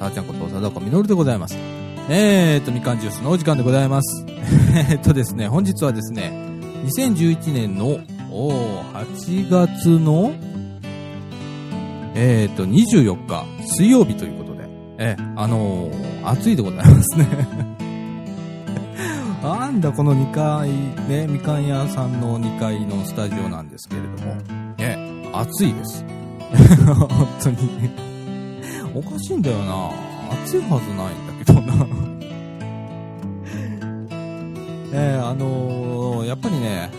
さあちゃんこと貞子みのるでございます。えーと、みかんジュースのお時間でございます。えーとですね、本日はですね、2011年の、お8月の、えーと、24日、水曜日ということで、えーあのー暑いでございますね。なんだこの2階、ね、みかん屋さんの2階のスタジオなんですけれども、ね、暑いです。本当に。おかしいんだよな。暑いはずないんだけどな。えー、あのーやっぱりね、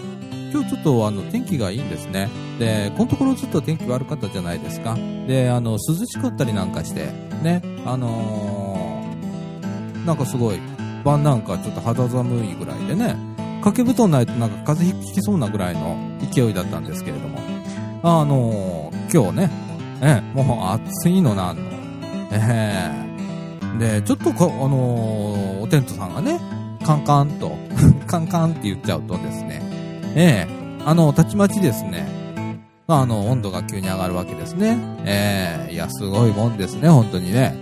今日ちょっとあの天気がいいんですね。で、このところずっと天気悪かったじゃないですか。で、あの、涼しかったりなんかして、ね、あのーなんかすごい、晩なんかちょっと肌寒いぐらいでね、掛け布団ないとなんか風邪ひきそうなぐらいの勢いだったんですけれども、あのー今日ね、ええもう暑いのなんの。ええで、ちょっとこ、あのーおテントさんがね、カンカンと、カンカンって言っちゃうとですね、ええあの、たちまちですね、まあの、温度が急に上がるわけですね。ええいや、すごいもんですね、本当にね。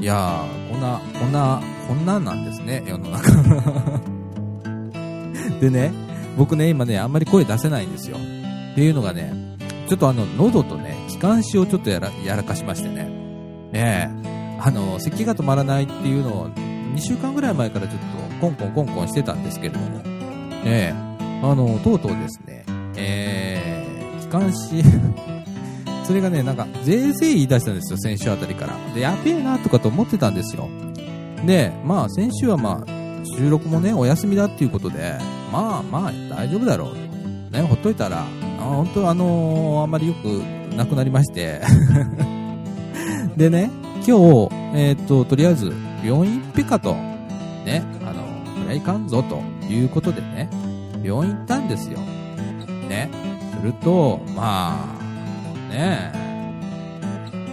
いやー、こんな、こんな、こんなんなんですね、世の中。でね、僕ね、今ね、あんまり声出せないんですよ。っていうのがね、ちょっとあの、喉とね、気管支をちょっとやら、やらかしましてね。ねえ、あの、咳が止まらないっていうのを、2週間ぐらい前からちょっと、コンコンコンコンしてたんですけれども、ねえ、あの、とうとうですね、えー、気管支、それがね、なんか、ぜいぜい言い出したんですよ、先週あたりから。で、やべえなとかと思ってたんですよ。で、まあ、先週はまあ、収録もね、お休みだっていうことで、まあまあ、大丈夫だろうと。ね、ほっといたら、あ本当あのーあんまりよくなくなりまして。でね、今日、えーと、とりあえず、病院行っぺかと、ね、あの、これはいかんぞということでね、病院行ったんですよ。ね、すると、まあ、ね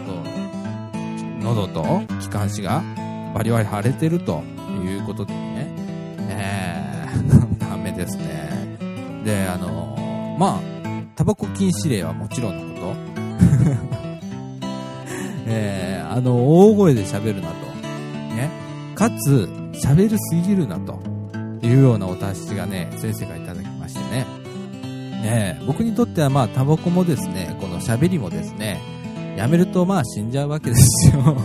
と喉と気管支がバリバリ腫れてるということでね、えー、ダメですね。で、あの、まあ、タバコ禁止令はもちろん、えー、あの、大声で喋るなと、ね、かつ、喋るすぎるなと。いうようなお達しがね、先生がいただきましてね、ね、僕にとってはまあ、タバコもですね、この喋りもですね、やめるとまあ死んじゃうわけですよ。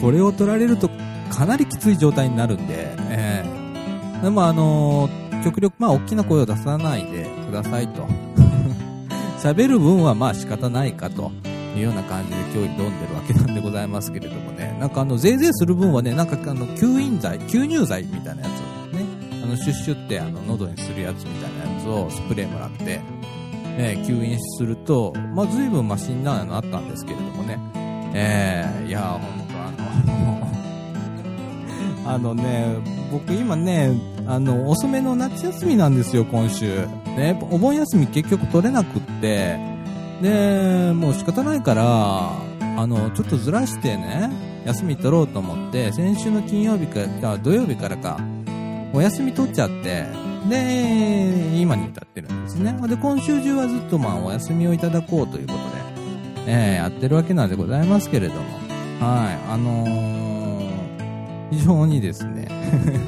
これを取られるとかなりきつい状態になるんで、ええでもあのー極力まあ大きな声を出さないでくださいと。喋る分はまあ仕方ないかと。いうような感じで今日挑んでるわけなんでございますけれどもね。なんかあの、ぜいぜいする分はね、なんかあの、吸引剤、吸入剤みたいなやつをね、あの、シュッシュってあの、喉にするやつみたいなやつをスプレーもらって、えー吸引すると、まあ随分マシになのあったんですけれどもね。えー、いやー、ほんとあの、あのね、僕今ね、あの、遅めの夏休みなんですよ、今週。ね、お盆休み結局取れなくって、で、もう仕方ないから、あの、ちょっとずらしてね、休み取ろうと思って、先週の金曜日か、土曜日からか、お休み取っちゃって、で、今に至ってるんですね。で、今週中はずっとまあお休みをいただこうということで、えーやってるわけなんでございますけれども、はい、あのー、非常にですね、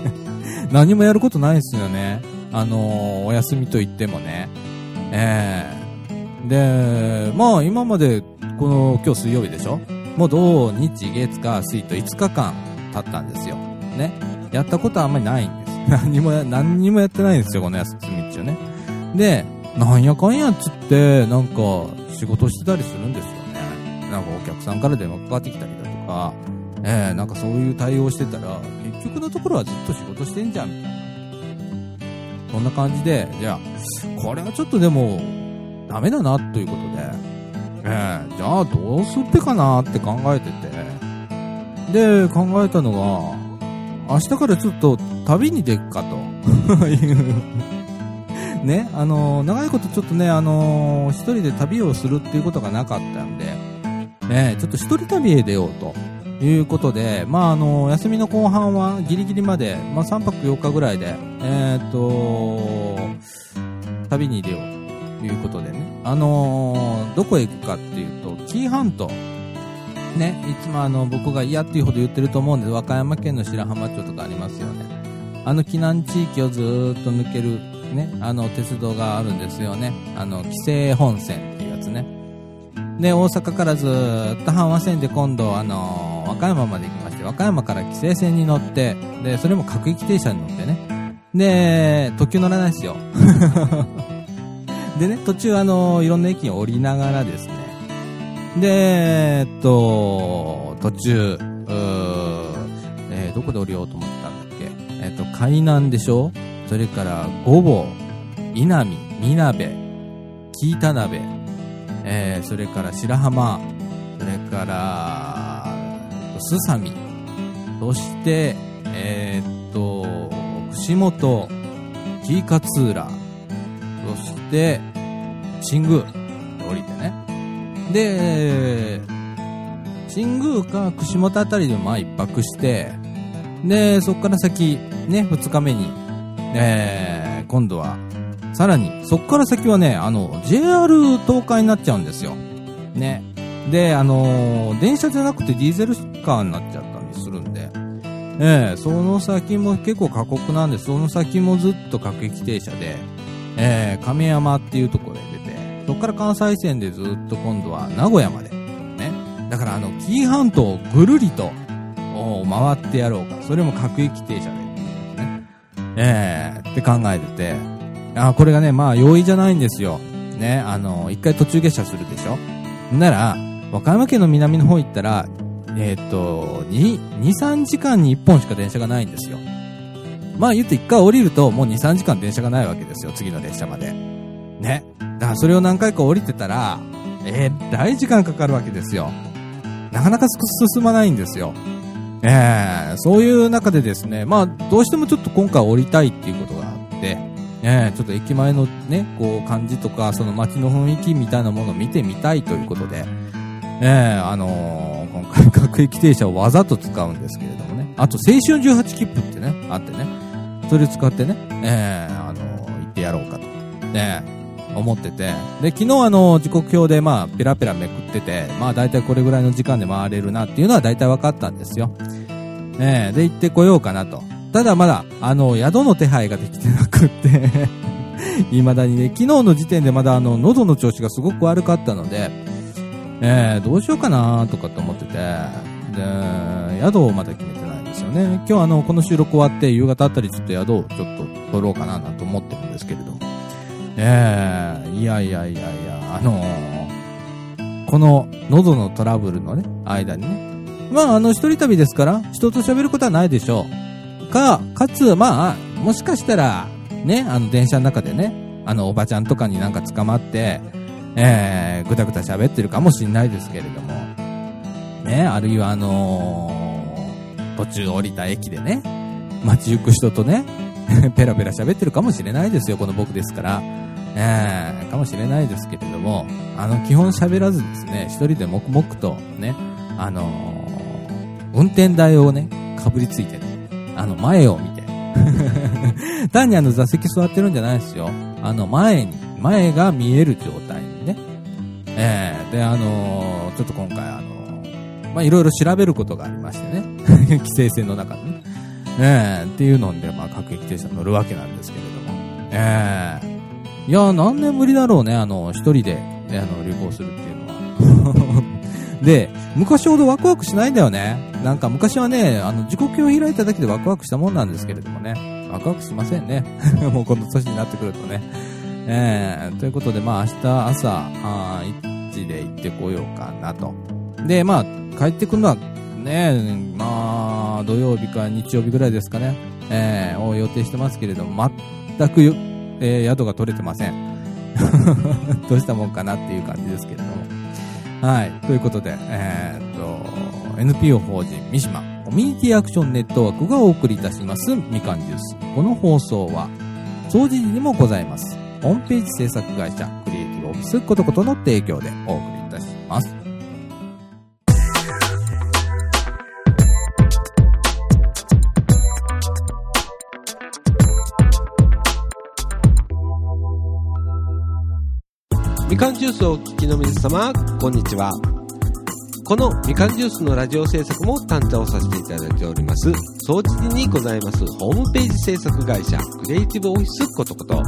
何もやることないですよね。あのーお休みと言ってもね。えで、まあ今まで、この、今日水曜日でしょ？もう土、日、月、火、水と5日間経ったんですよ。ね。やったことはあんまりないんです。何も、何にもやってないんですよ、この休み中ね。で、なんやかんやっつって、なんか、仕事してたりするんですよね。なんかお客さんから電話かかってきたりだとか、ええなんかそういう対応してたら、結局のところはずっと仕事してんじゃん、みたいな。そんな感じで、じゃあ、これはちょっとでも、ダメだな、ということで、ええじゃあどうすっぺかなって考えてて、で、考えたのが、明日からちょっと旅に出っかと。いう。ね、あの、長いことちょっとね、あの、一人で旅をするっていうことがなかったんで、ね、ちょっと一人旅へ出ようと。いうことで、まあ、あの、休みの後半はギリギリまで、まあ、3泊4日ぐらいで、えーっと、旅に出よう。ということでね、あの、どこへ行くかっていうと、紀伊半島、ね、いつもあの、僕が嫌っていうほど言ってると思うんで、和歌山県の白浜町とかありますよね。あの避難地域をずっと抜ける、ね、あの、鉄道があるんですよね。あの、紀勢本線っていうやつね。で、大阪からずっと阪和線で今度、あの、和歌山まで行きまして、和歌山から紀勢線に乗って、で、それも各駅停車に乗ってね。で、特急乗らないですよ。でね、途中あの、いろんな駅に降りながらですね、で、えっと、途中、えーどこで降りようと思ったんだっけ？えっと、海南でしょ？それから、御坊、稲見、みなべ、紀伊田辺、えーそれから白浜、それから、すさみ、そして、えーっと、串本、紀伊勝浦、そして、新宮、降りてね。で、新宮か串本あたりでまあ一泊して、で、そこから先、ね、二日目に、えー、今度は、さらに、そこから先はね、あの、JR 東海になっちゃうんですよ。ね。で、あのー電車じゃなくてディーゼルカーになっちゃったりするんで、ええその先も結構過酷なんで、その先もずっと各駅停車で、えー亀山っていうところで出て、そこから関西線でずっと今度は名古屋まで。ね。だからあの、紀伊半島をぐるりと、お回ってやろうか。それも各駅停車で。ね。ええって考えてて、あこれがね、まあ容易じゃないんですよ。ね、あの、一回途中下車するでしょなら、和歌山県の南の方行ったら、えーと、2、2、3時間に1本しか電車がないんですよ。まあ言って1回降りるともう2、3時間電車がないわけですよ、次の列車まで。ね。だからそれを何回か降りてたら、えー、大時間かかるわけですよ。なかなか進まないんですよ。えー、そういう中でですね、まあどうしてもちょっと今回降りたいっていうことがあって、えー、ちょっと駅前のね、こう感じとか、その街の雰囲気みたいなものを見てみたいということで、えー、あのー、今回各駅停車をわざと使うんですけれどもね。あと青春18切符ってね、あってね。それ使ってね、えー、あのー、行ってやろうかと。ね、思ってて。で、昨日あの、時刻表でまあ、ペラペラめくってて、まあ大体これぐらいの時間で回れるなっていうのは大体分かったんですよ。え、で、行ってこようかなと。ただまだ、あの、宿の手配ができてなくって、未だにね、昨日の時点でまだあの、喉の調子がすごく悪かったので、えー、どうしようかなとかって思ってて、で、宿をまだ決めてないですよね。今日あの、この収録終わって夕方あたりちょっと宿をちょっと取ろうかななんて思ってるんですけれども。えー、いやいやいやいや、あのーこの喉のトラブルのね、間にね。まあ、あの、一人旅ですから、人と喋ることはないでしょう。か、かつ、まあ、もしかしたら、ね、あの、電車の中でね、あの、おばちゃんとかになんか捕まって、えー、ぐたぐた喋ってるかもしれないですけれども、ね、あるいはあのー途中降りた駅でね、街行く人とね、ペラペラ喋ってるかもしれないですよ、この僕ですから。えー、かもしれないですけれども、あの、基本喋らずですね、一人で黙々とね、あのー運転台をね、かぶりついてね、あの、前を見て。単にあの座席座ってるんじゃないですよ。あの、前に、前が見える状態にね。えー、で、あのーちょっと今回あのまあ、いろいろ調べることがありましてね。規制線の中でね。えー、っていうので、まあ、各駅停車乗るわけなんですけれども。えー、いや、何年ぶりだろうね、あの、一人で、ね、あの、旅行するっていうのは。で、昔ほどワクワクしないんだよね。なんか昔はね、あの、時刻表を開いただけでワクワクしたもんなんですけれどもね。ワクワクしませんね。もうこの年になってくるとね。えー、ということで、まあ明日朝、あー1時で行ってこようかなと。で、まあ、帰ってくるのは、ね、まあ、土曜日か日曜日ぐらいですかね。えー、を予定してますけれども、全く、えー宿が取れてません。どうしたもんかなっていう感じですけれども。はい。ということで、えーっと、NPO 法人三島コミュニティアクションネットワークがお送りいたしますみかんジュース。この放送は、掃除時にもございます。ホームページ制作会社、クリエイティブオフィスことことの提供でお送りいたします。かんジュースをお聞きの皆様、こんにちは。このみかんジュースのラジオ制作も担当させていただいております、総知事にございますホームページ制作会社、クリエイティブオフィスことこと、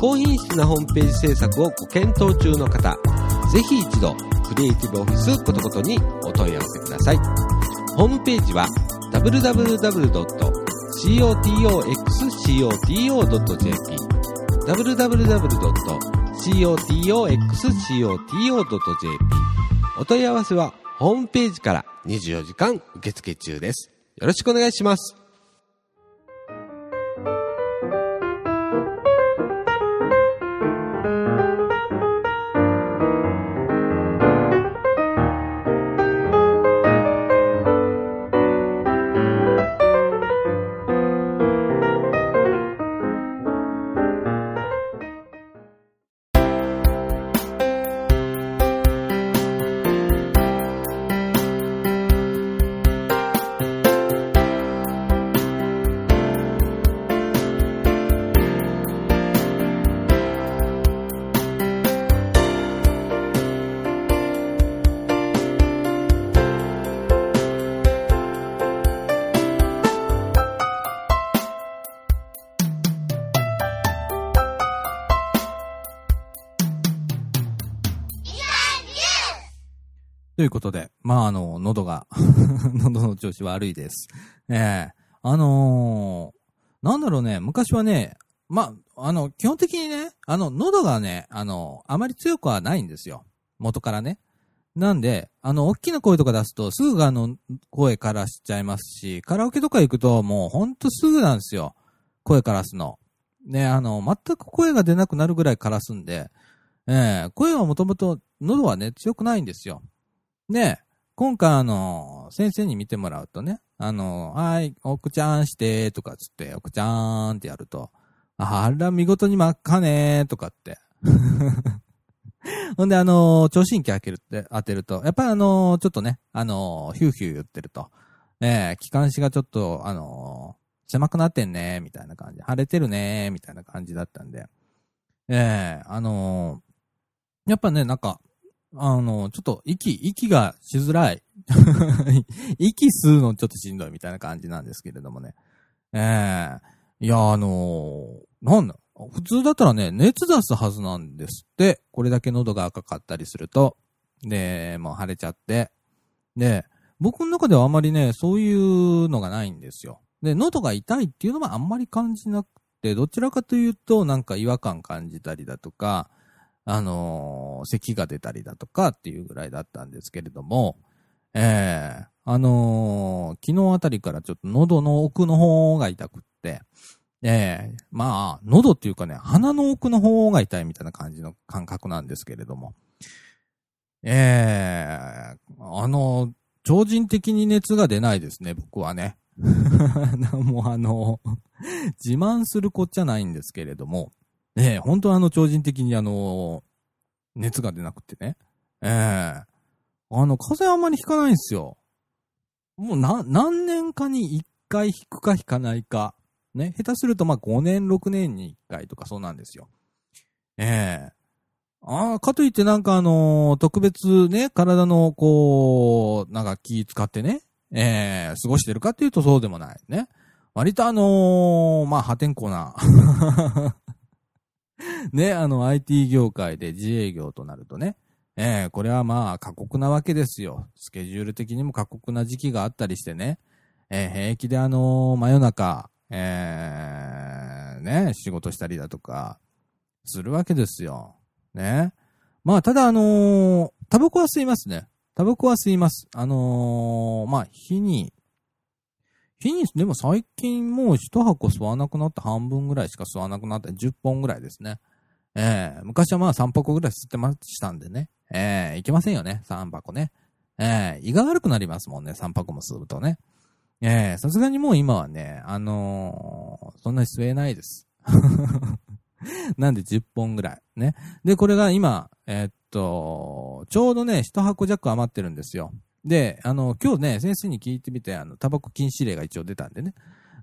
高品質なホームページ制作をご検討中の方、ぜひ一度、クリエイティブオフィスことことにお問い合わせください。ホームページは www.cotoxcoto.jp cotoxcoto.jp お問い合わせはホームページから24時間受付中です。よろしくお願いします。ということで、まあ、あの、喉が、喉の調子悪いです。ええあのーなんだろうね、昔はね、まあ、あの、基本的にね、あの、喉がね、あの、あまり強くはないんですよ。元からね。なんで、あの、大きな声とか出すと、すぐあの、声からしちゃいますし、カラオケとか行くと、もうほんとすぐなんですよ。声からすの。ね、あの、全く声が出なくなるぐらいからすんで、ええ声はもともと、喉はね、強くないんですよ。で、今回あの、先生に見てもらうとね、あの、はい、おくちゃんして、とかつって、おくちゃーんってやると、あら、見事に真っ赤ねー、とかって。ほんで、あの、聴診器開けるって、当てると、やっぱりあの、ちょっとね、あの、ヒューヒュー言ってると、ね気管支がちょっと、あの、狭くなってんねみたいな感じ。腫れてるねみたいな感じだったんで、ええあの、やっぱね、なんか、あの、ちょっと息、息がしづらい。息吸うのちょっとしんどいみたいな感じなんですけれどもね。ええいや、あのなんだ、普通だったらね、熱出すはずなんですって。これだけ喉が赤かったりすると。で、もう腫れちゃって。で、僕の中ではあまりね、そういうのがないんですよ。で、喉が痛いっていうのはあんまり感じなくて、どちらかというと、なんか違和感感じたりだとか、あのー咳が出たりだとかっていうぐらいだったんですけれども、ええあのー昨日あたりからちょっと喉の奥の方が痛くって、ええまあ、喉っていうかね、鼻の奥の方が痛いみたいな感じの感覚なんですけれども、ええあの、超人的に熱が出ないですね、僕はね。もうあの、自慢するこっちゃないんですけれども、ねえ、本当あの超人的にあの、熱が出なくてね。ええあの、風邪あんまりひかないんですよ。もうな、何年かに1回引くか引かないか。ね、下手するとまあ5年、6年に1回とかそうなんですよ。ええああ、かといってなんかあのー特別ね、体のこう、なんか気使ってね、ええ過ごしてるかっていうとそうでもないね。割とあのまあ破天荒な、ね、あの IT 業界で自営業となるとね、ええこれはまあ過酷なわけですよ。スケジュール的にも過酷な時期があったりしてね、ええ平気であのー真夜中、ええね、仕事したりだとか、するわけですよ。ね。まあ、ただあのータバコは吸いますね。タバコは吸います。あのーまあ、日に、日に、でも最近もう一箱吸わなくなって半分ぐらいしか吸わなくなって10本ぐらいですね。ええ昔はまあ3箱ぐらい吸ってましたんでね。ええいけませんよね、3箱ね。ええ胃が悪くなりますもんね、3箱も吸うとね。ええさすがにもう今はね、あのーそんなに吸えないです。なんで10本ぐらい。ね。で、これが今、えーっと、ちょうどね、1箱弱余ってるんですよ。で、あの、今日ね、先生に聞いてみて、あの、タバコ禁止令が一応出たんでね。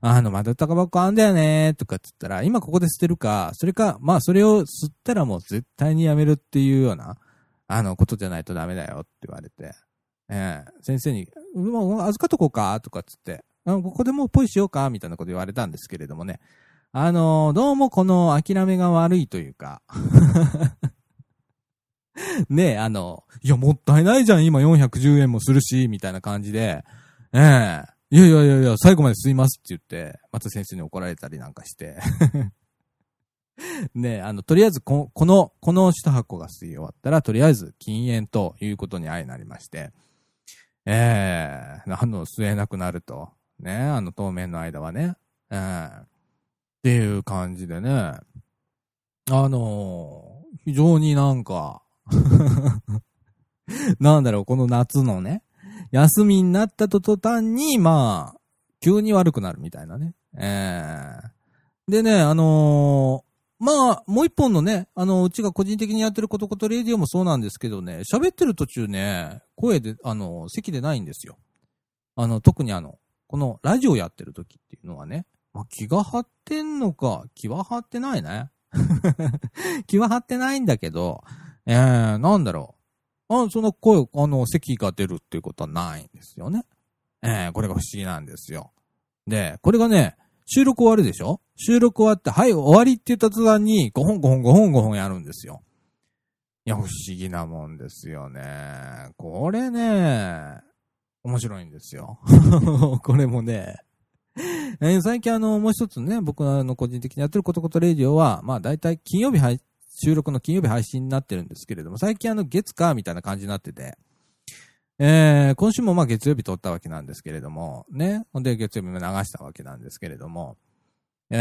あの、まだタバコあんだよねとかって言ったら、今ここで捨てるか、それか、まあ、それを吸ったらもう絶対にやめるっていうような、あの、ことじゃないとダメだよって言われて。ええ。先生に、もう預かっとこうかとかっつって、あここでもうポイしようかみたいなこと言われたんですけれどもね。あのーどうもこの諦めが悪いというか、ねえ、あの、いや、もったいないじゃん、今410円もするし、みたいな感じで、ええ。いやいやいやいや、最後まで吸いますって言って、また先生に怒られたりなんかして。ね、あの、とりあえずこ、この、この一箱が吸い終わったら、とりあえず禁煙ということに相なりまして、ええあの、吸えなくなると。ねあの、当面の間はね。ええっていう感じでね。あの非常になんか、なんだろう、この夏のね、休みになったと途端に、まあ、急に悪くなるみたいなね。ええでね、あのーまあ、もう一本のね、あの、うちが個人的にやってることことレディオもそうなんですけどね、喋ってる途中ね、声で、あの、席でないんですよ。あの、特にあの、このラジオやってる時っていうのはね、まあ、気が張ってんのか、気は張ってないね。気は張ってないんだけど、えー、なんだろう。あ、その声、あの、咳が出るっていうことはないんですよね。えー、これが不思議なんですよ。で、これがね、収録終わるでしょ？収録終わって、はい、終わりって言った途端に、5本5本5本5本やるんですよ。いや、不思議なもんですよね。これね、面白いんですよ。これもね、えー最近あの、もう一つね、僕の個人的にやってることことレディオは、まあ大体金曜日配、収録の金曜日配信になってるんですけれども、最近あの月火みたいな感じになってて、えー、今週もまあ月曜日撮ったわけなんですけれども、ね。ほんで月曜日も流したわけなんですけれども、え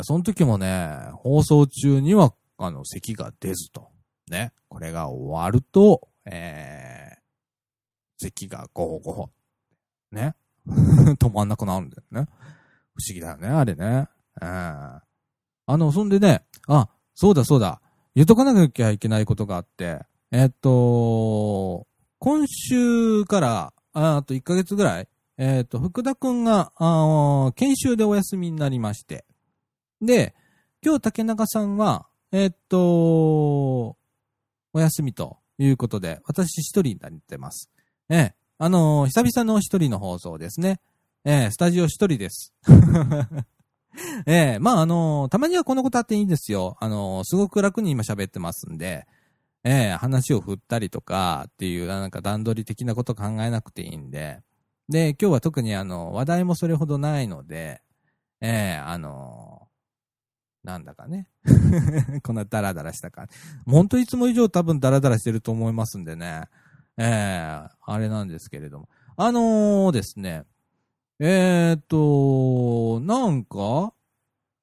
ー、その時もね、放送中には、あの、咳が出ずと。ね。これが終わると、えー、咳がゴホゴホ。ね。止まんなくなるんだよね。不思議だよね、あれね。えー、あの、そんでね、あ、そうだそうだ。言っとかなきゃいけないことがあって、えっと、今週から、あと1ヶ月ぐらい、えっと、福田くんが、あ研修でお休みになりまして。で、今日竹中さんは、えっと、お休みということで、私一人になってます。ええ、あのー久々の一人の放送ですね。ええ、スタジオ一人です。ええ、まあ、あのーたまにはこのことあっていいんですよ。あのーすごく楽に今喋ってますんで、ええ、話を振ったりとかっていう、なんか段取り的なこと考えなくていいんで、で、今日は特にあの、話題もそれほどないので、ええ、あのなんだかね。こんなダラダラした感じ。本当いつも以上多分ダラダラしてると思いますんでね。ええあれなんですけれども。あのですね。えーっと、なんか、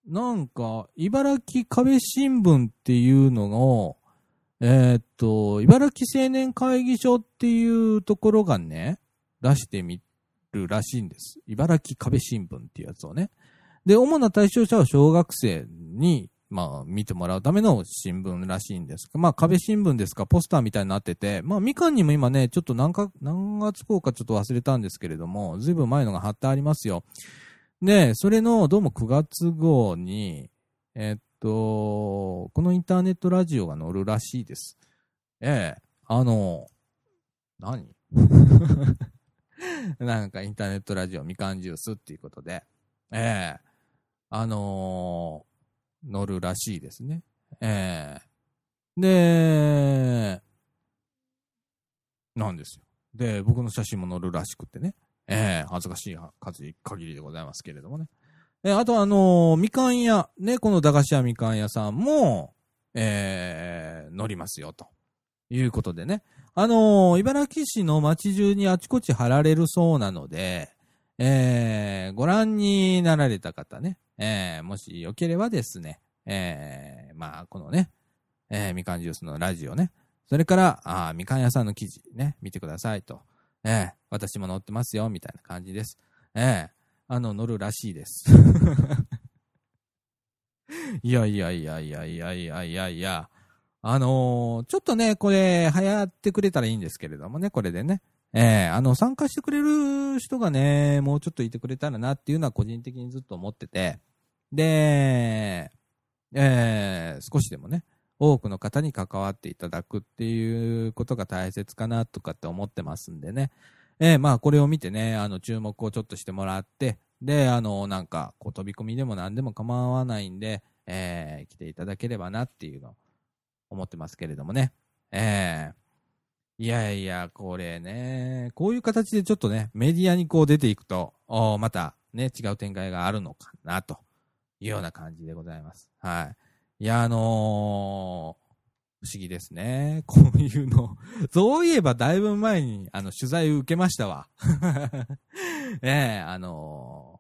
なんか、茨城壁新聞っていうのを、えーっと、茨城青年会議所っていうところがね、出してみるらしいんです。茨城壁新聞っていうやつをね。で、主な対象者は小学生に、まあ、見てもらうための新聞らしいんですが、まあ、壁新聞ですか、ポスターみたいになってて、まあ、みかんにも今ね、ちょっと何か、何月号かちょっと忘れたんですけれども、ずいぶん前のが貼ってありますよ。で、それの、どうも9月号に、えっと、このインターネットラジオが載るらしいです。ええ、あの、何？なんかインターネットラジオみかんジュースっていうことで、ええあのー乗るらしいですね。ええで、なんですよ。で、僕の写真も載るらしくてね。ええ恥ずかしい限りでございますけれどもね。えあとあのーみかん屋、ね、この駄菓子屋みかん屋さんも、えー乗りますよ、ということでね。あの茨城市の街中にあちこち貼られるそうなので、えーご覧になられた方ね、えーもしよければですね、えーまあ、このね、えーみかんジュースのラジオね、それから、あみかん屋さんの記事ね、見てくださいと。えー私も載ってますよ、みたいな感じです。えーあの、乗るらしいです。い やいやいやいやいやいやいやいや、あのーちょっとね、これ、流行ってくれたらいいんですけれどもね、これでね。ええあの、参加してくれる人がね、もうちょっといてくれたらなっていうのは個人的にずっと思ってて、で、ええ少しでもね、多くの方に関わっていただくっていうことが大切かなとかって思ってますんでね。えー、まあこれを見てね、あの注目をちょっとしてもらって、で、あの、なんか、こう飛び込みでも何でも構わないんで、えー、来ていただければなっていうのを思ってますけれどもね。えー、いやいや、これね、こういう形でちょっとね、メディアにこう出ていくと、おまたね、違う展開があるのかな、というような感じでございます。はい。いや、あのー、不思議ですね。こういうの。そういえばだいぶ前に、あの、取材を受けましたわ。ええ、あの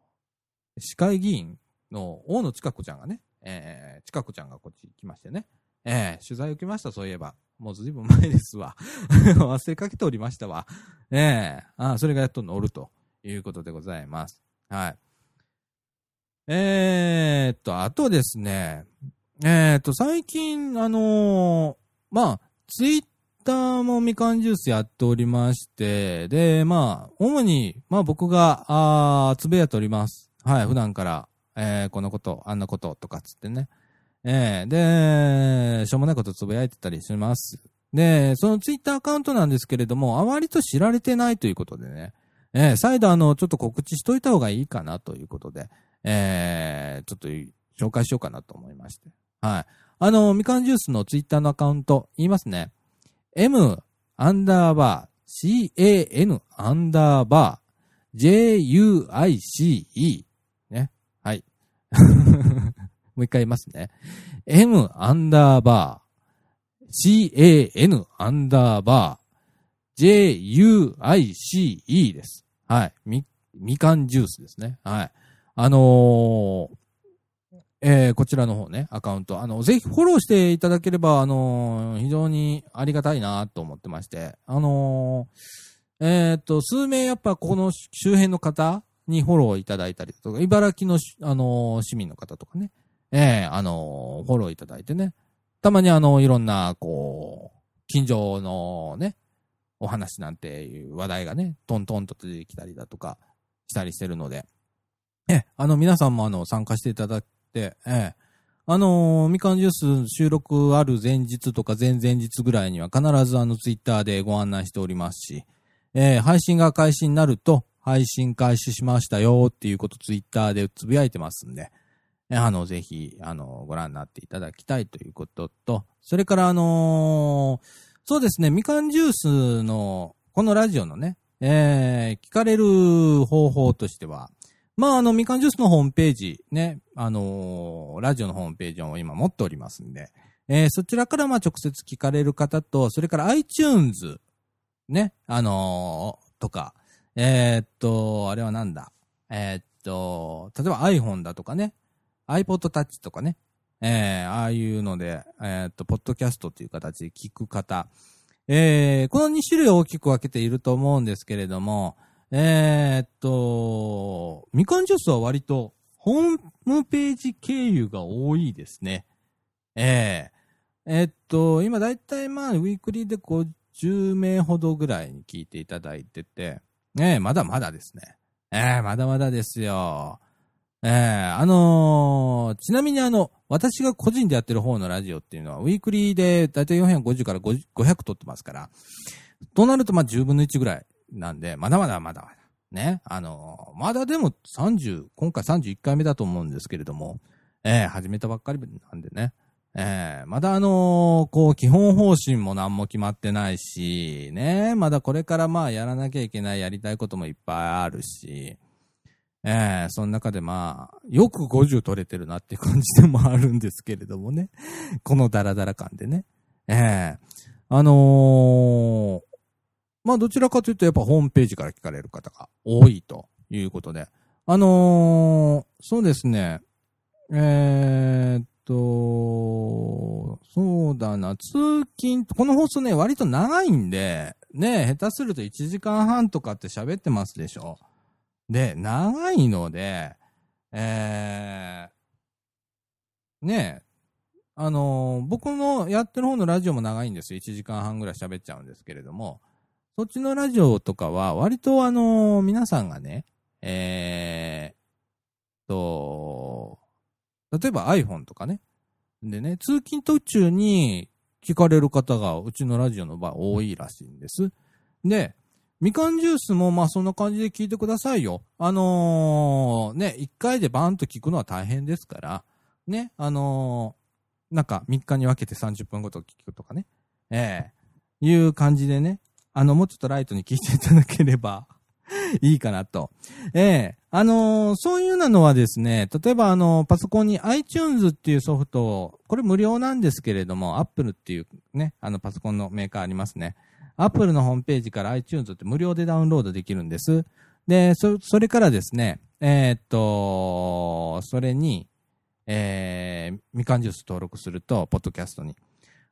ー、市会議員の大野千佳子ちゃんがね、えー、千佳子ちゃんがこっち来ましてね、えー、取材を受けました、そういえば。もうずいぶん前ですわ。忘れかけておりましたわ。ええー、あそれがやっと乗るということでございます。はい。えー、っと、あとですね、えー、っと、最近、あのー、まあ、ツイッターもみかんジュースやっておりまして、で、まあ、主に、まあ僕が、あつぶやいております。はい、普段から、えー、このこと、あんなこととかつってね。えー、で、しょうもないことつぶやいてたりします。で、そのツイッターアカウントなんですけれども、あまりと知られてないということでね。えー、再度あの、ちょっと告知しといた方がいいかなということで、えー、ちょっと紹介しようかなと思いまして。はい。あの、みかんジュースのツイッターのアカウント、言いますね。m アンダーバー can アンダーバー juice ね。はい。もう一回言いますね。m アンダーバー can アンダーバー juice です。はい。み、みかんジュースですね。はい。あのー、えー、こちらの方ね、アカウント、あの、ぜひフォローしていただければ、あのー、非常にありがたいなと思ってまして、あのー、えっと、数名やっぱこの周辺の方にフォローいただいたりとか、茨城の、あの市民の方とかね、ええあのフォローいただいてね、たまにあの、いろんな、こう、近所のね、お話なんていう話題がね、トントンと出てきたりだとかしたりしてるので、え、あの、皆さんもあの、参加していただいて、ええ、あのー、みかんジュース収録ある前日とか前々日ぐらいには必ずあの、ツイッターでご案内しておりますし、えー、配信が開始になると、配信開始しましたよっていうことツイッターでつぶやいてますんで、あの、ぜひ、あの、ご覧になっていただきたいということと、それからあのーそうですね、みかんジュースの、このラジオのね、えー、聞かれる方法としては、まあ、あの、みかんジュースのホームページ、ね、あのー、ラジオのホームページを今持っておりますんで、えー、そちらからま直接聞かれる方と、それから iTunes、ね、あのー、とか、えー、っと、あれはなんだ、えー、っと、例えば iPhone だとかね、iPod Touch とかね、えー、ああいうので、えー、っと、ポッドキャストという形で聞く方、えー、この2種類大きく分けていると思うんですけれども、えー、っと、みかんジュースは割とホームページ経由が多いですね。えー、えー、っと、今だいたいまあ、ウィークリーで50名ほどぐらいに聞いていただいてて、えー、まだまだですね。えー、まだまだですよ。えー、あのー、ちなみにあの、私が個人でやってる方のラジオっていうのは、ウィークリーでだいたい450から500撮ってますから、となるとまあ10分の1ぐらいなんで、まだまだまだまだ。ね。あのー、まだでも30、今回31回目だと思うんですけれども、えー、始めたばっかりなんでね。えー、まだあのー、こう、基本方針も何も決まってないし、ね、まだこれからまあやらなきゃいけない、やりたいこともいっぱいあるし、ええー、その中でまあ、よく50取れてるなって感じでもあるんですけれどもね。このダラダラ感でね。ええー、あのー、まあどちらかというとやっぱホームページから聞かれる方が多いということで。あのそうですね。えっと、そうだな、通勤、この放送ね、割と長いんで、ね、下手すると1時間半とかって喋ってますでしょ。で、長いので、えー、ねえあのー、僕のやってる方のラジオも長いんですよ。1時間半ぐらい喋っちゃうんですけれども、そっちのラジオとかは、割とあのー、皆さんがね、えー、と、例えば iPhone とかね、でね、通勤途中に聞かれる方がうちのラジオの場合多いらしいんです。で、みかんジュースもまあそんな感じで聞いてくださいよ。あのー、ね、一回でバーンと聞くのは大変ですから、ね、あのー、なんか3日に分けて30分ごと聞くとかね、ええー、いう感じでね、あの、もうちょっとライトに聞いていただければ いいかなと。ええあのー、そういうなのはですね、例えばあの、パソコンに iTunes っていうソフトを、これ無料なんですけれども、Apple っていうね、あのパソコンのメーカーありますね。Apple のホームページから iTunes って無料でダウンロードできるんです。で、そ、それからですね、えー、っと、それに、えー、みかんジュース登録すると、ポッドキャストに。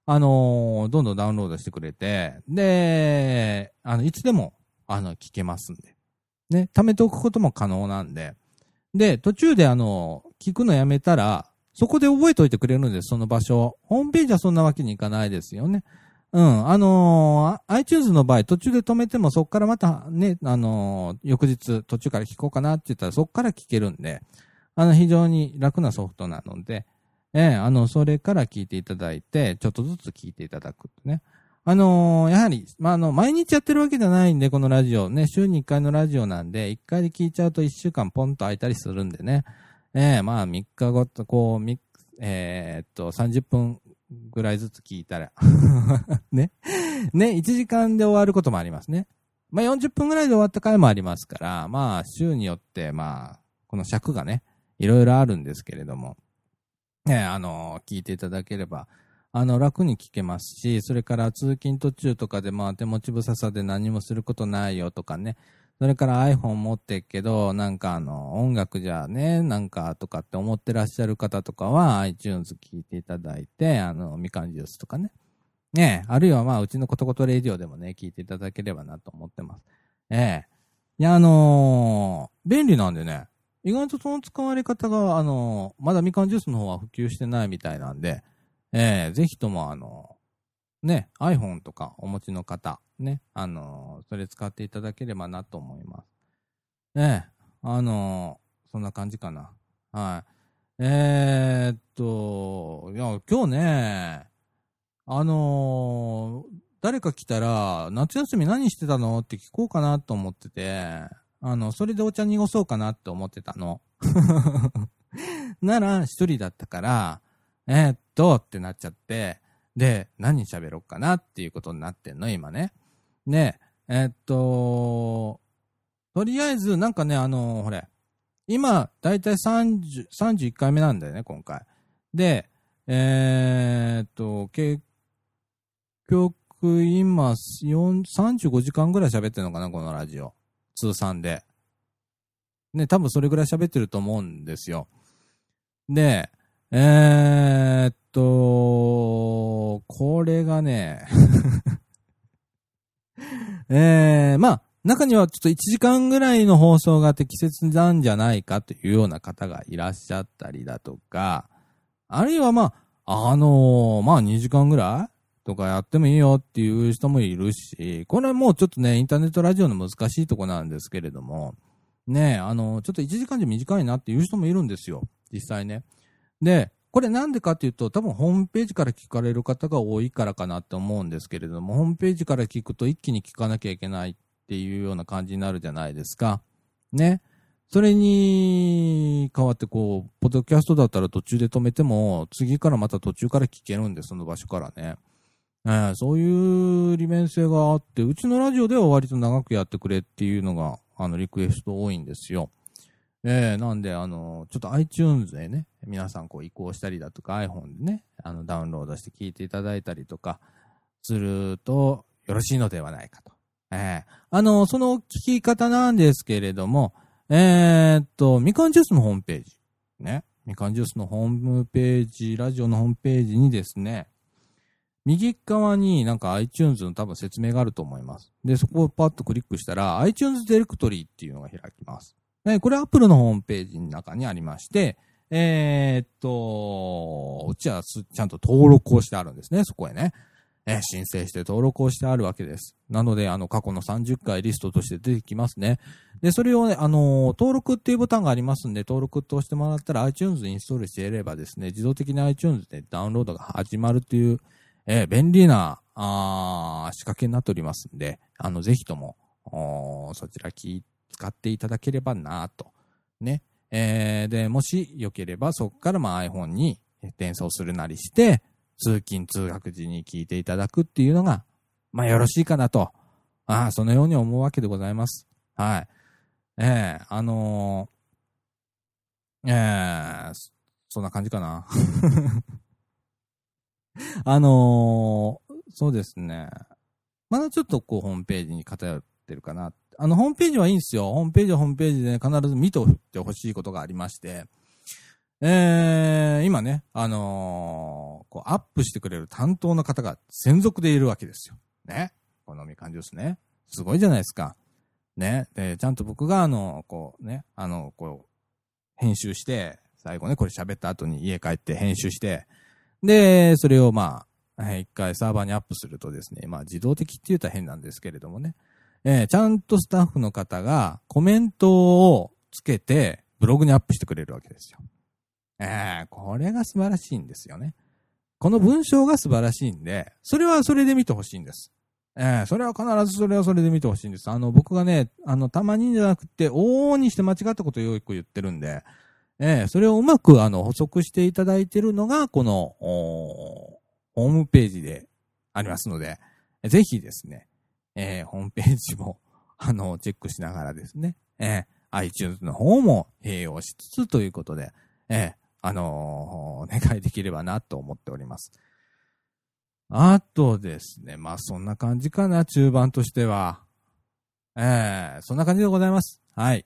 あのー、どんどんダウンロードしてくれて、で、あの、いつでも、あの、聞けますんで。ね、貯めておくことも可能なんで。で、途中であの、聞くのやめたら、そこで覚えておいてくれるんです、その場所。ホームページはそんなわけにいかないですよね。うん。あのー、iTunes の場合、途中で止めても、そこからまたね、あのー、翌日、途中から聞こうかなって言ったら、そこから聞けるんで、あの、非常に楽なソフトなので、ええー、あの、それから聞いていただいて、ちょっとずつ聞いていただくね。あのー、やはり、まあ、あの、毎日やってるわけじゃないんで、このラジオ。ね、週に1回のラジオなんで、1回で聞いちゃうと1週間ポンと空いたりするんでね。ええまあ、3日ごと、こう、えー、っと、30分ぐらいずつ聞いたら ね。ね、1時間で終わることもありますね。まあ40分ぐらいで終わった回もありますから、まあ週によってまあ、この尺がね、いろいろあるんですけれども、ね、あの、聞いていただければ、あの、楽に聞けますし、それから通勤途中とかでまあ手持ち無沙汰で何もすることないよとかね、それから iPhone 持ってっけど、なんかあの、音楽じゃね、なんかとかって思ってらっしゃる方とかは iTunes 聞いていただいて、あの、みかんジュースとかね。ねえあるいはまあ、うちのことことレディオでもね、聞いていただければなと思ってます。ええいや、あのー、便利なんでね、意外とその使われ方が、あのー、まだみかんジュースの方は普及してないみたいなんで、ええぜひともあのね、iPhone とかお持ちの方、ね、あのー、それ使っていただければなと思います。ね、あのー、そんな感じかな。はい。えー、っと、いや、今日ね、あの、誰か来たら、夏休み何してたの？って聞こうかなと思ってて、あの、それでお茶濁そうかなって思ってたの。なら、一人だったから、えー、っと、ってなっちゃって、で、何喋ろうかなっていうことになってんの、今ね。で、え、っと、とりあえず、なんかね、あのー、ほれ、今、だいたい30、31回目なんだよね、今回。で、えー、っと、結局、今、35時間ぐらい喋ってるのかな、このラジオ。通算で。ね、多分それぐらい喋ってると思うんですよ。で、えー、っと、これがね えー、まあ、中にはちょっと1時間ぐらいの放送が適切なんじゃないかというような方がいらっしゃったりだとか、あるいはまあ、あのー、まあ2時間ぐらいとかやってもいいよっていう人もいるし、これはもうちょっとね、インターネットラジオの難しいとこなんですけれども、ねあのー、ちょっと1時間じゃ短いなっていう人もいるんですよ、実際ね。で、これなんでかっていうと、多分ホームページから聞かれる方が多いからかなって思うんですけれども、ホームページから聞くと一気に聞かなきゃいけないっていうような感じになるじゃないですか。ね。それに変わってこう、ポッドキャストだったら途中で止めても、次からまた途中から聞けるんで、その場所からね。えー、そういう利便性があって、うちのラジオでは割と長くやってくれっていうのが、あの、リクエスト多いんですよ。えー、なんで、あの、ちょっと iTunes でね、皆さんこう移行したりだとか iPhone でね、あの、ダウンロードして聞いていただいたりとかするとよろしいのではないかと。えー、あの、その聞き方なんですけれども、えー、っと、みかんジュースのホームページ。ね。みかんジュースのホームページ、ラジオのホームページにですね、右側になんか iTunes の多分説明があると思います。で、そこをパッとクリックしたら iTunes ディレクトリーっていうのが開きます。えこれ Apple のホームページの中にありまして、えー、っと、うちはちゃんと登録をしてあるんですね、そこへね。え申請して登録をしてあるわけです。なので、あの、過去の30回リストとして出てきますね。で、それをね、あのー登録っていうボタンがありますんで、登録って押してもらったら iTunes インストールしてやればですね、自動的に iTunes でダウンロードが始まるっていう、えー便利な、あ仕掛けになっておりますんで、あの、ぜひとも、そちらき使っていただければなと。ね。えーで、もしよければ、そこからまあ iPhone に転送するなりして、通勤通学時に聞いていただくっていうのが、まあよろしいかなと。ああ、そのように思うわけでございます。はい。ええあのー、ええそそんな感じかな。あの、そうですね。まだちょっとこうホームページに偏ってるかな。あの、ホームページはいいんですよ。ホームページはホームページで、必ず見ておいてほしいことがありまして、えー、今ね、あのーこう、アップしてくれる担当の方が専属でいるわけですよ。ね。このみかんジュースね。すごいじゃないですか。ね。で、ちゃんと僕が、あの、こうね、あの、こう、編集して、最後ね、これ喋った後に家帰って編集して、で、それをまあ、一回サーバーにアップするとですね、まあ自動的って言ったら変なんですけれどもね、えーちゃんとスタッフの方がコメントをつけて、ブログにアップしてくれるわけですよ。えーこれが素晴らしいんですよね。この文章が素晴らしいんで、それはそれで見てほしいんです。えーそれは必ずそれはそれで見てほしいんです。あの、僕がね、あの、たまにじゃなくて、往々にして間違ったことをよく言ってるんで、えーそれをうまく、あの、補足していただいてるのが、この、ホームページでありますので、ぜひですね、えーホームページも、あの、チェックしながらですね、えー iTunes の方も併用しつつということで、えーあのーお願いできればなと思っております。あとですね、まあそんな感じかな、中盤としては。ええそんな感じでございます。はい。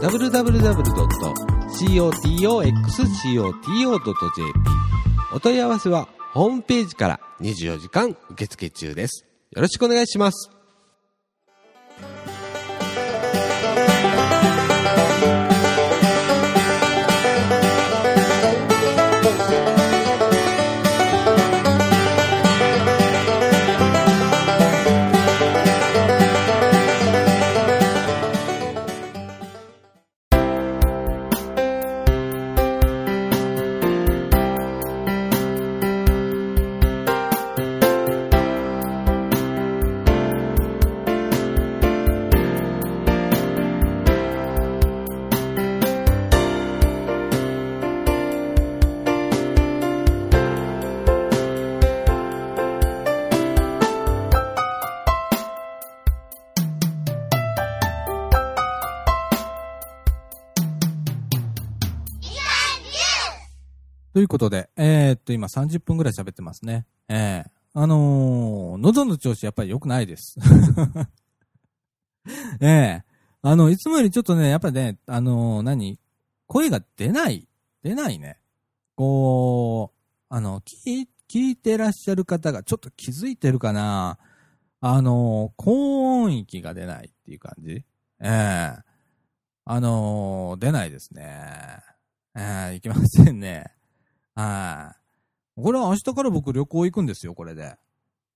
www.cotoxcoto.jp お問い合わせはホームページから24時間受付中です。よろしくお願いします。ということで、えーっと、今30分ぐらい喋ってますね。ええあのー喉の調子やっぱり良くないです。ええあの、いつもよりちょっとね、やっぱりね、あのー何？声が出ない。出ないね。こう、あの、聞い、聞いてらっしゃる方がちょっと気づいてるかなあの高音域が出ないっていう感じええあの出ないですね。ええいけませんね。はい。これは明日から僕旅行行くんですよ、これで。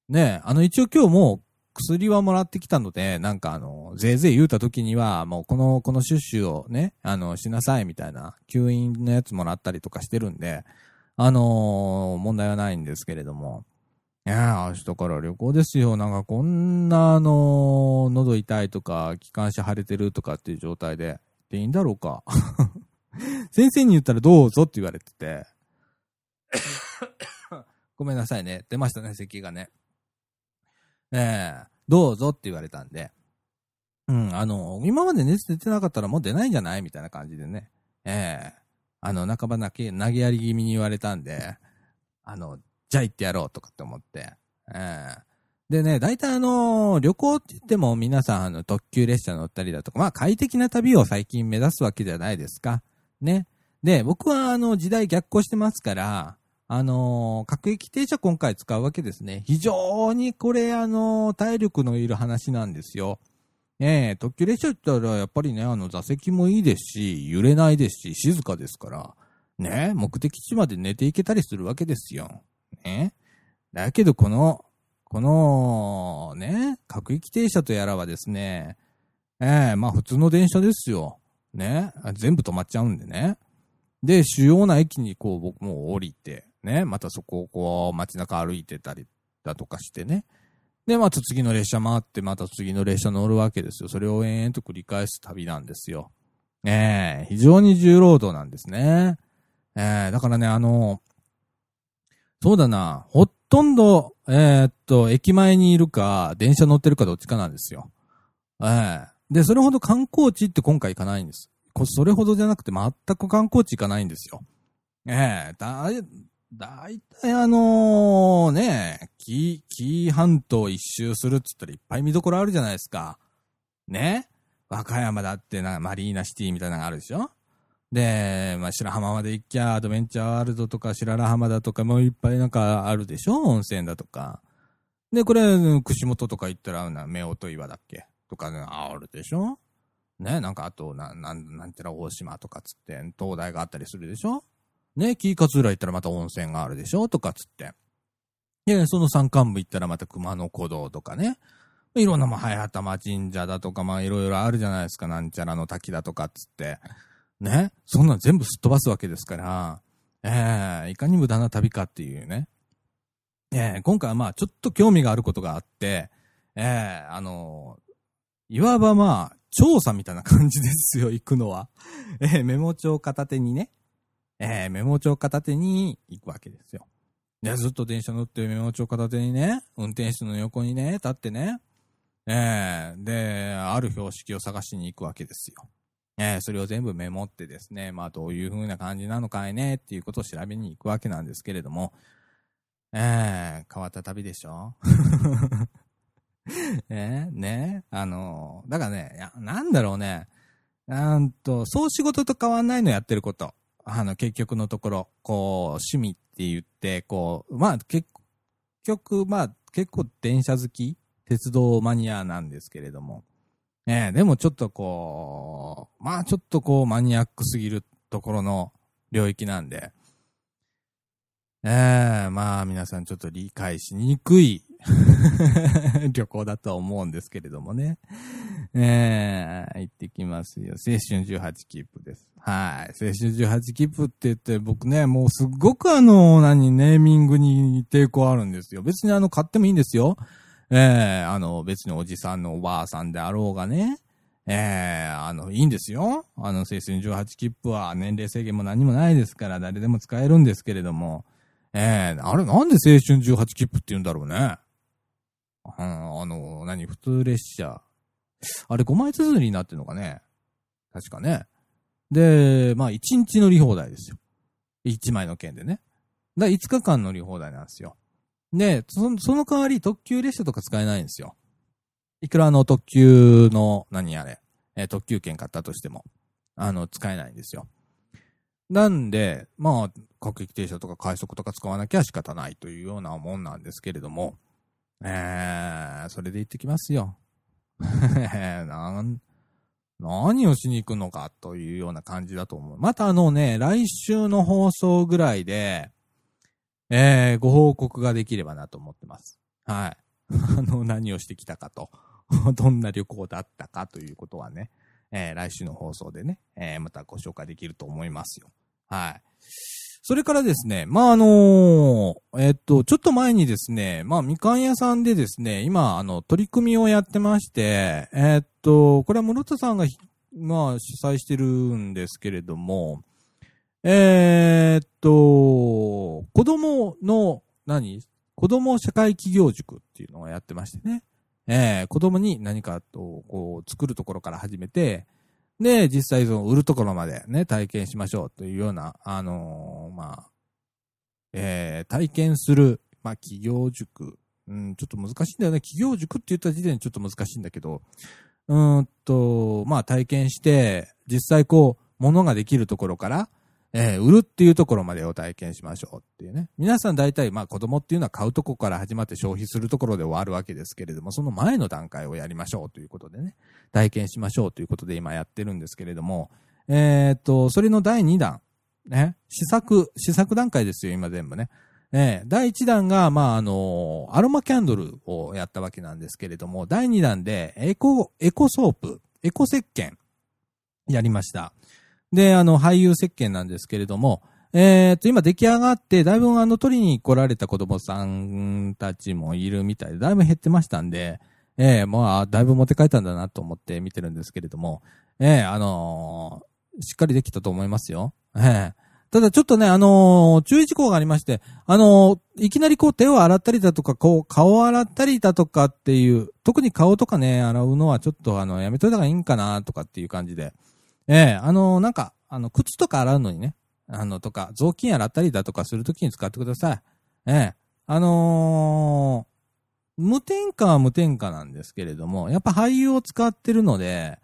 ね、あの一応今日も薬はもらってきたので、なんかあの、ぜいぜい言うた時には、もうこの、このシュッシュをね、あの、しなさいみたいな、吸引のやつもらったりとかしてるんで、あのー問題はないんですけれども。いや、明日から旅行ですよ。なんかこんな、あのー喉痛いとか、気管支腫れてるとかっていう状態で、でいいんだろうか。先生に言ったらどうぞって言われてて、ごめんなさいね。出ましたね、咳がね。ええどうぞって言われたんで。うん、あの、今まで熱出てなかったらもう出ないんじゃない？みたいな感じでね。ええあの、半ば投げ、投げやり気味に言われたんで、あの、じゃあ行ってやろうとかって思って。ええでね、大体あの、旅行って言っても皆さんあの特急列車乗ったりだとか、まあ快適な旅を最近目指すわけじゃないですか。ね。で、僕はあの時代逆行してますから、あの、各駅停車今回使うわけですね。非常にこれあの、体力のいる話なんですよ。ええ特急列車って言ったらやっぱりね、あの座席もいいですし、揺れないですし、静かですから、ね、目的地まで寝ていけたりするわけですよ。ね。だけどこの、この、ね、各駅停車とやらはですね、ええまあ普通の電車ですよ。ね。全部止まっちゃうんでね。で、主要な駅にこう僕も降りて、ね、またそこをこう街中歩いてたりだとかしてね。で、また次の列車回って、また次の列車乗るわけですよ。それを延々と繰り返す旅なんですよ。ええ非常に重労働なんですね。ええだからね、あの、そうだな、ほとんど、えーっと、駅前にいるか、電車乗ってるかどっちかなんですよ。ええで、それほど観光地って今回行かないんです。それほどじゃなくて全く観光地行かないんですよ。ええだい、だいたいあのね、紀、紀伊半島一周するっつったらいっぱい見どころあるじゃないですか。ね。和歌山だってな、マリーナシティみたいなのがあるでしょ。で、まあ、白浜まで行きゃ、アドベンチャーワールドとか、白良浜だとか、もいっぱいなんかあるでしょ。温泉だとか。で、これ、串本とか行ったら、な、夫婦岩だっけとかね、あるでしょ。ね、なんかあと、な、なん、なんてら大島とかつって、灯台があったりするでしょ。ね、紀伊勝浦行ったらまた温泉があるでしょとかつって。で、その山間部行ったらまた熊野古道とかね。いろんな、まあ、早玉神社だとか、まあ、いろいろあるじゃないですか。なんちゃらの滝だとかっつって。ね。そんなん全部すっ飛ばすわけですから、ええいかに無駄な旅かっていうね。ええ今回はまあ、ちょっと興味があることがあって、ええあのいわばまあ、調査みたいな感じですよ、行くのは。ええメモ帳片手にね。ええメモ帳片手に行くわけですよ。で、ずっと電車乗ってメモ帳片手にね、運転手の横にね、立ってね、ええで、ある標識を探しに行くわけですよ。えーそれを全部メモってですね、まあどういう風な感じなのかいねっていうことを調べに行くわけなんですけれども、えー変わった旅でしょ？えーねあのだからね、や、なんだろうね、なんと、そう仕事と変わんないのやってること。あの、結局のところ、こう、趣味って言って、こう、まあ結局、まあ結構電車好き鉄道マニアなんですけれども、えでもちょっとこう、まあちょっとこうマニアックすぎるところの領域なんで、ええまあ皆さんちょっと理解しにくい 旅行だとは思うんですけれどもね。ええ行ってきますよ。青春18切符です。はい。青春18切符って言って僕ね、もうすっごくあの、何、ネーミングに抵抗あるんですよ。別にあの、買ってもいいんですよ。ええあの、別におじさんのおばあさんであろうがね、ええあの、いいんですよ。あの、青春18切符は年齢制限も何もないですから、誰でも使えるんですけれども、ええあれ、なんで青春18切符って言うんだろうね。うん、あの、何、普通列車。あれ、5枚綴りになってるのかね？確かね。で、まあ、1日乗り放題ですよ。1枚の券でね。だ5日間乗り放題なんですよ。で、その、その代わり特急列車とか使えないんですよ。いくらあの特急の、何あれ、えー特急券買ったとしても、あの、使えないんですよ。なんで、まあ、各駅停車とか快速とか使わなきゃ仕方ないというようなもんなんですけれども、えー、それで行ってきますよ。何をしに行くのかというような感じだと思う。またあのね、来週の放送ぐらいで、えー、ご報告ができればなと思ってます。はい。あの、何をしてきたかと、どんな旅行だったかということはね、えー、来週の放送でね、えー、またご紹介できると思いますよ。はい。それからですね、まあ、あのーえっと、ちょっと前にですね、まあ、みかん屋さんでですね、今、あの、取り組みをやってまして、えっと、これは室田さんが、まあ、主催してるんですけれども、えーっと、子供の、何？子供社会企業塾っていうのをやってましてね。えー、子供に何かと、こう、作るところから始めて、で、実際その売るところまでね、体験しましょうというような、あのー、まあ、えー、体験する、まあ、企業塾。うん、ちょっと難しいんだよね。企業塾って言った時点でちょっと難しいんだけど、うんと、まあ、体験して、実際こう、ものができるところから、えー、売るっていうところまでを体験しましょうっていうね。皆さん大体、まあ子供っていうのは買うとこから始まって消費するところで終わるわけですけれども、その前の段階をやりましょうということでね、体験しましょうということで今やってるんですけれども、えー、っと、それの第2弾、ね、試作、試作段階ですよ、今全部ね。え、第1弾が、まあ、あの、アロマキャンドルをやったわけなんですけれども、第2弾で、エコ、エコソープ、エコ石鹸、やりました。で、あの、俳優石鹸なんですけれども、えっ、と、今出来上がって、だいぶあの、取りに来られた子供さんたちもいるみたいで、だいぶ減ってましたんで、ええー、まあ、だいぶ持って帰ったんだなと思って見てるんですけれども、ええー、あのー、しっかりできたと思いますよ。ええただちょっとね、あの注意事項がありまして、あのいきなりこう手を洗ったりだとか、こう顔を洗ったりだとかっていう、特に顔とかね、洗うのはちょっとあの、やめといた方がいいんかなとかっていう感じで、ええー、あのー、なんか、あの、靴とか洗うのにね、あの、とか、雑巾洗ったりだとかするときに使ってください。ええー、あの無添加は無添加なんですけれども、やっぱ俳優を使ってるので、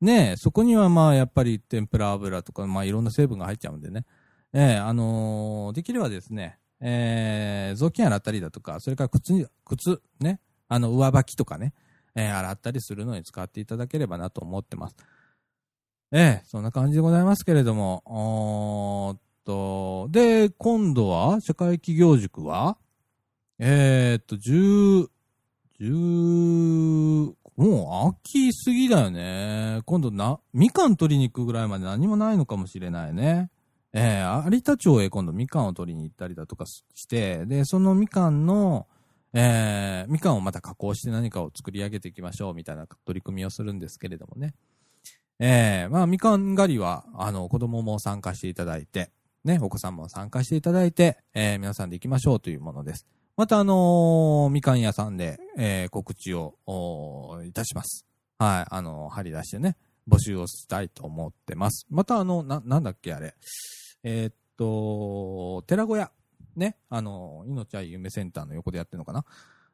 ねえそこにはまあ、やっぱり天ぷら油とか、まあ、いろんな成分が入っちゃうんでね。ええあのできればですね、えー、雑巾洗ったりだとか、それから靴に、靴、ね、あの、上履きとかね、えー、洗ったりするのに使っていただければなと思ってます。ええ、そんな感じでございますけれども、おーっと、で、今度は、社会企業塾は、えー、っと、十、十、もう秋過ぎだよね。今度な、みかん取りに行くぐらいまで何もないのかもしれないね。えー、有田町へ今度みかんを取りに行ったりだとかして、で、そのみかんの、えー、みかんをまた加工して何かを作り上げていきましょうみたいな取り組みをするんですけれどもね。ええー、まあ、みかん狩りは、あの、子供も参加していただいて、ね、お子さんも参加していただいて、えー、皆さんで行きましょうというものです。また、あのー、みかん屋さんで、えー、告知を、いたします。はい、あのー、張り出してね、募集をしたいと思ってます。また、あの、な、なんだっけ、あれ。えー、っと、寺小屋。ね、あの、命愛夢センターの横でやってるのかな。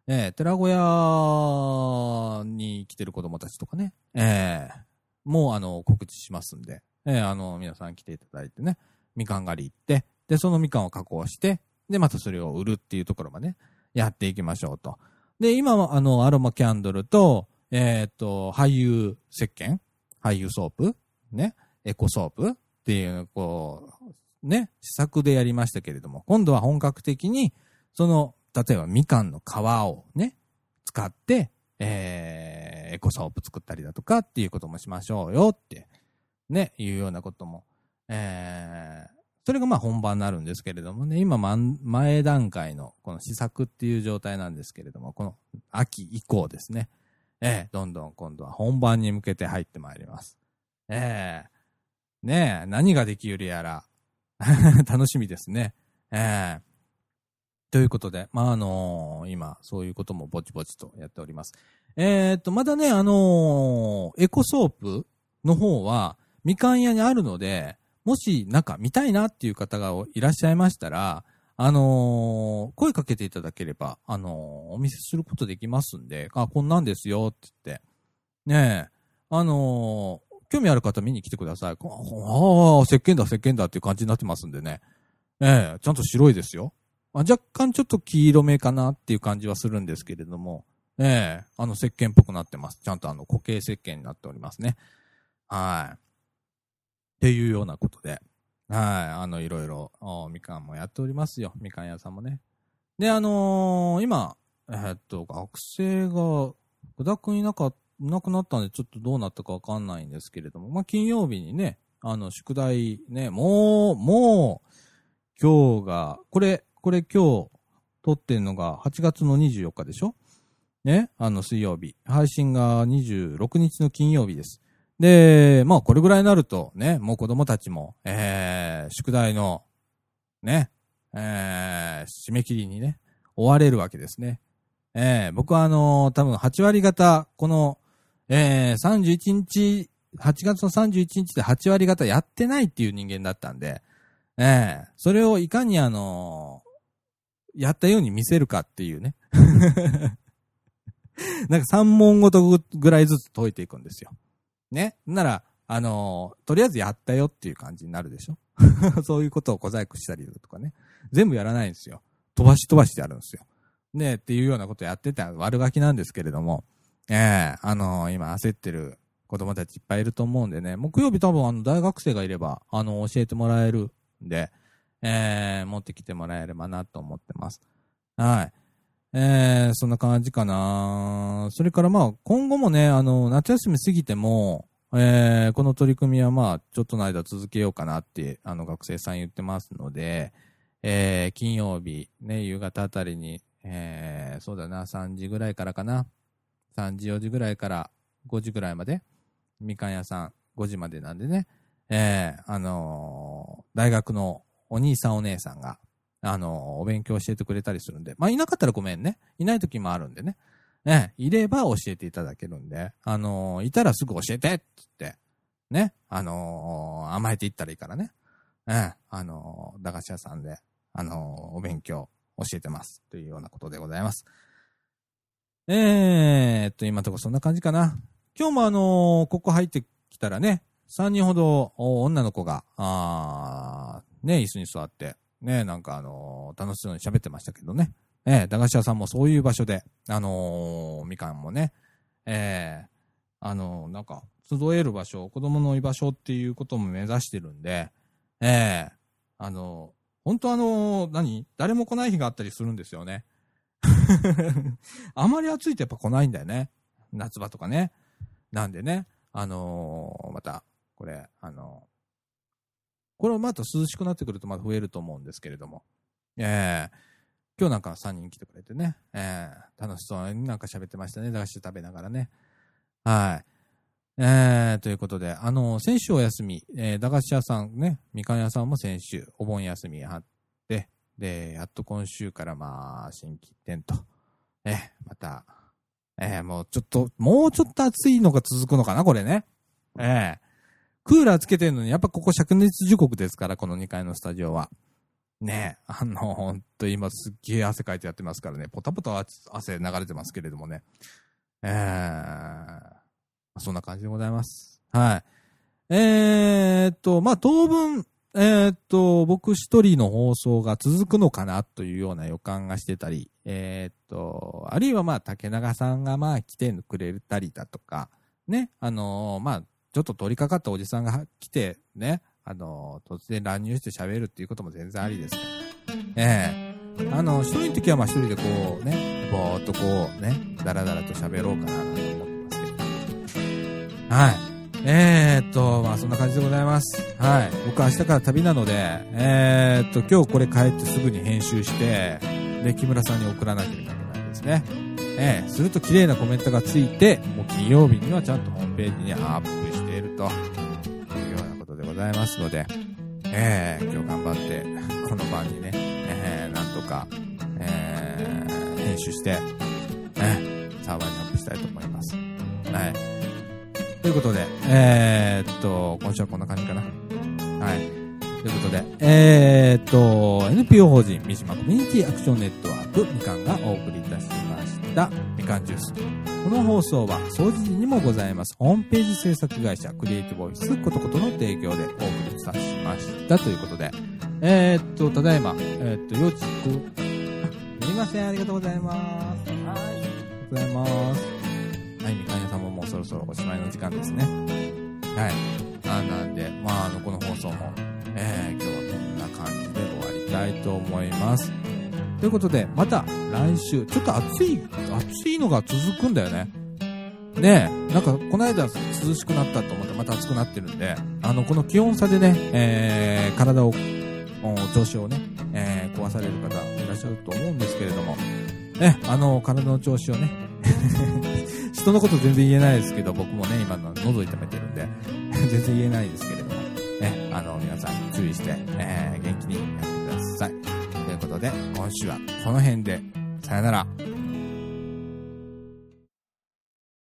えー、寺子屋に来てる子供たちとかね、えー、もうあの告知しますんで、えー、あの皆さん来ていただいてね、みかん狩り行って、で、そのみかんを加工して、で、またそれを売るっていうところまで、ね、やっていきましょうと。で、今はあのアロマキャンドルと、えっ、と、廃油石鹸。廃油ソープ。ね、エコソープ。っていう、こう、ね、試作でやりましたけれども、今度は本格的に、その、例えばみかんの皮をね、使って、えー、エコソープ作ったりだとかっていうこともしましょうよって、ね、いうようなことも、えー、それがまあ本番になるんですけれどもね、今前段階のこの試作っていう状態なんですけれども、この秋以降ですね、えー、どんどん今度は本番に向けて入ってまいります。えー、ねえ、何ができるやら、楽しみですね。えー、ということで、まあ、あのー、今、そういうこともぼちぼちとやっております。えー、っと、まだね、あのー、エコソープの方は、みかん屋にあるので、もし、なんか見たいなっていう方がいらっしゃいましたら、あの、声かけていただければ、あの、お見せすることできますんで、あ、こんなんですよって言って。ねえ、あの、興味ある方見に来てください。ああ、石鹸だ、石鹸だっていう感じになってますんでね。ええちゃんと白いですよ。まあ、若干ちょっと黄色めかなっていう感じはするんですけれども、ええあの石鹸っぽくなってます。ちゃんとあの固形石鹸になっておりますね。はい。っていうようなことで、はい。あの、いろいろ、みかんもやっておりますよ。みかん屋さんもね。で、あのー、今、えー、っと、学生が、ぐだくんいなか、いなくなったんで、ちょっとどうなったかわかんないんですけれども、まあ、金曜日にね、あの、宿題ね、もう、もう、今日が、これ、これ今日撮ってんのが8月の24日でしょ？ね？あの水曜日。配信が26日の金曜日です。で、まあこれぐらいになるとね、もう子供たちも、えー、宿題の、ね、えー、締め切りにね、追われるわけですね。えー、僕はあのー多分8割方、この、えー、31日、8月の31日で8割方やってないっていう人間だったんで、ええそれをいかにあのやったように見せるかっていうね。なんか3問ごとぐらいずつ解いていくんですよ。ね。なら、あのーとりあえずやったよっていう感じになるでしょ そういうことを小細工したりとかね。全部やらないんですよ。飛ばし飛ばしでやるんですよ。ねっていうようなことやってた悪ガキなんですけれども、ええあのー今焦ってる子供たちいっぱいいると思うんでね、木曜日多分あの大学生がいれば、あの、教えてもらえるんで、えー、持ってきてもらえればなと思ってます。はい。えー、そんな感じかなそれからまあ、今後もね、あの、夏休み過ぎても、えー、この取り組みはまあ、ちょっとの間続けようかなって、あの、学生さん言ってますので、えー、金曜日、ね、夕方あたりに、えー、そうだな、3時ぐらいからかな。3時、4時ぐらいから5時ぐらいまで、みかん屋さん5時までなんでね、えー、あのー大学のお兄さんお姉さんが、あのお勉強教えてくれたりするんで、まあ、いなかったらごめんね。いない時もあるんでね。ね、いれば教えていただけるんで、あのいたらすぐ教えてっつって、ね、あの甘えていったらいいからね。えあの駄菓子屋さんで、あのお勉強教えてます。というようなことでございます。えーっと、今のとこそんな感じかな。今日もあのここ入ってきたらね、3人ほど女の子が、あーね、椅子に座って、ね、なんかあのー楽しそうに喋ってましたけどね。えー駄菓子屋さんもそういう場所で、あのーみかんもね、えーあのーなんか、集える場所、子供の居場所っていうことも目指してるんで、ええあのー本当あの何？誰も来ない日があったりするんですよね。あまり暑いとやっぱ来ないんだよね。夏場とかね。なんでね、あのまた、これ、あのこれまた涼しくなってくるとまた増えると思うんですけれども。ええ今日なんか3人来てくれてね、ええ楽しそうになんか喋ってましたね。駄菓子食べながらね。はい。えー、ということで、あの、先週お休み、えー駄菓子屋さんね、みかん屋さんも先週、お盆休みあって、で、やっと今週からまあ、新規店と、えーまた、えーもうちょっと、もうちょっと暑いのが続くのかな、これね。ええクーラーつけてるのに、やっぱここ灼熱時刻ですから、この2階のスタジオは。ねえ、あの、ほんと今すっげえ汗かいてやってますからね、ポタポタ汗流れてますけれどもね。ええそんな感じでございます。はい。えー、っと、まあ、当分、えー、っと、僕一人の放送が続くのかなというような予感がしてたり、えー、っと、あるいはまあ、竹永さんがまあ来てくれたりだとか、ね、あのーまあ、ちょっと通りかかったおじさんが来て、ね、あの突然乱入して喋るっていうことも全然ありですから。ええあの、一人の時はまあ一人でこうね、ぼーっとこうね、だらだらと喋ろうかななんて思ってますけど。はい。えー、っと、まあそんな感じでございます。はい。僕明日から旅なので、えー、っと、今日これ帰ってすぐに編集して、で、木村さんに送らなきゃいけないですね。えー、すると綺麗なコメントがついて、もう金曜日にはちゃんとホームページにアップというようなことでございますので、えー、今日頑張って、この晩にね、えー、なんとか、えー、編集して、えー、サーバーにアップしたいと思います。はい。ということで、えー、っと、今週はこんな感じかな。はい。ということで、えー、っと、NPO 法人三島コミュニティアクションネットワークみかんがお送りいたしました、みかんジュース。この放送は、掃除時にもございます、ホームページ制作会社、クリエイティブオフィスことことの提供でお送りいたしましたということで、えー、っと、ただいま、えー、っと、幼稚く、あすみません、ありがとうございます。はい、ありがとうございます。はい、みかん屋さんももうそろそろおしまいの時間ですね。はい。あなんで、まあ、あの、この放送も、えー、今日はこんな感じで終わりたいと思います。ということで、また来週、ちょっと暑い、暑いのが続くんだよね。ねえ、なんか、この間涼しくなったと思ってまた暑くなってるんで、あの、この気温差でね、えー、体を、調子をね、えー、壊される方いらっしゃると思うんですけれども、ね、あの、体の調子をね、人のこと全然言えないですけど、僕もね、今の喉痛めてるんで、全然言えないですけれども、ね、あの、皆さん注意して、えー、元気にやってください。ということで、今週はこの辺で、さよなら。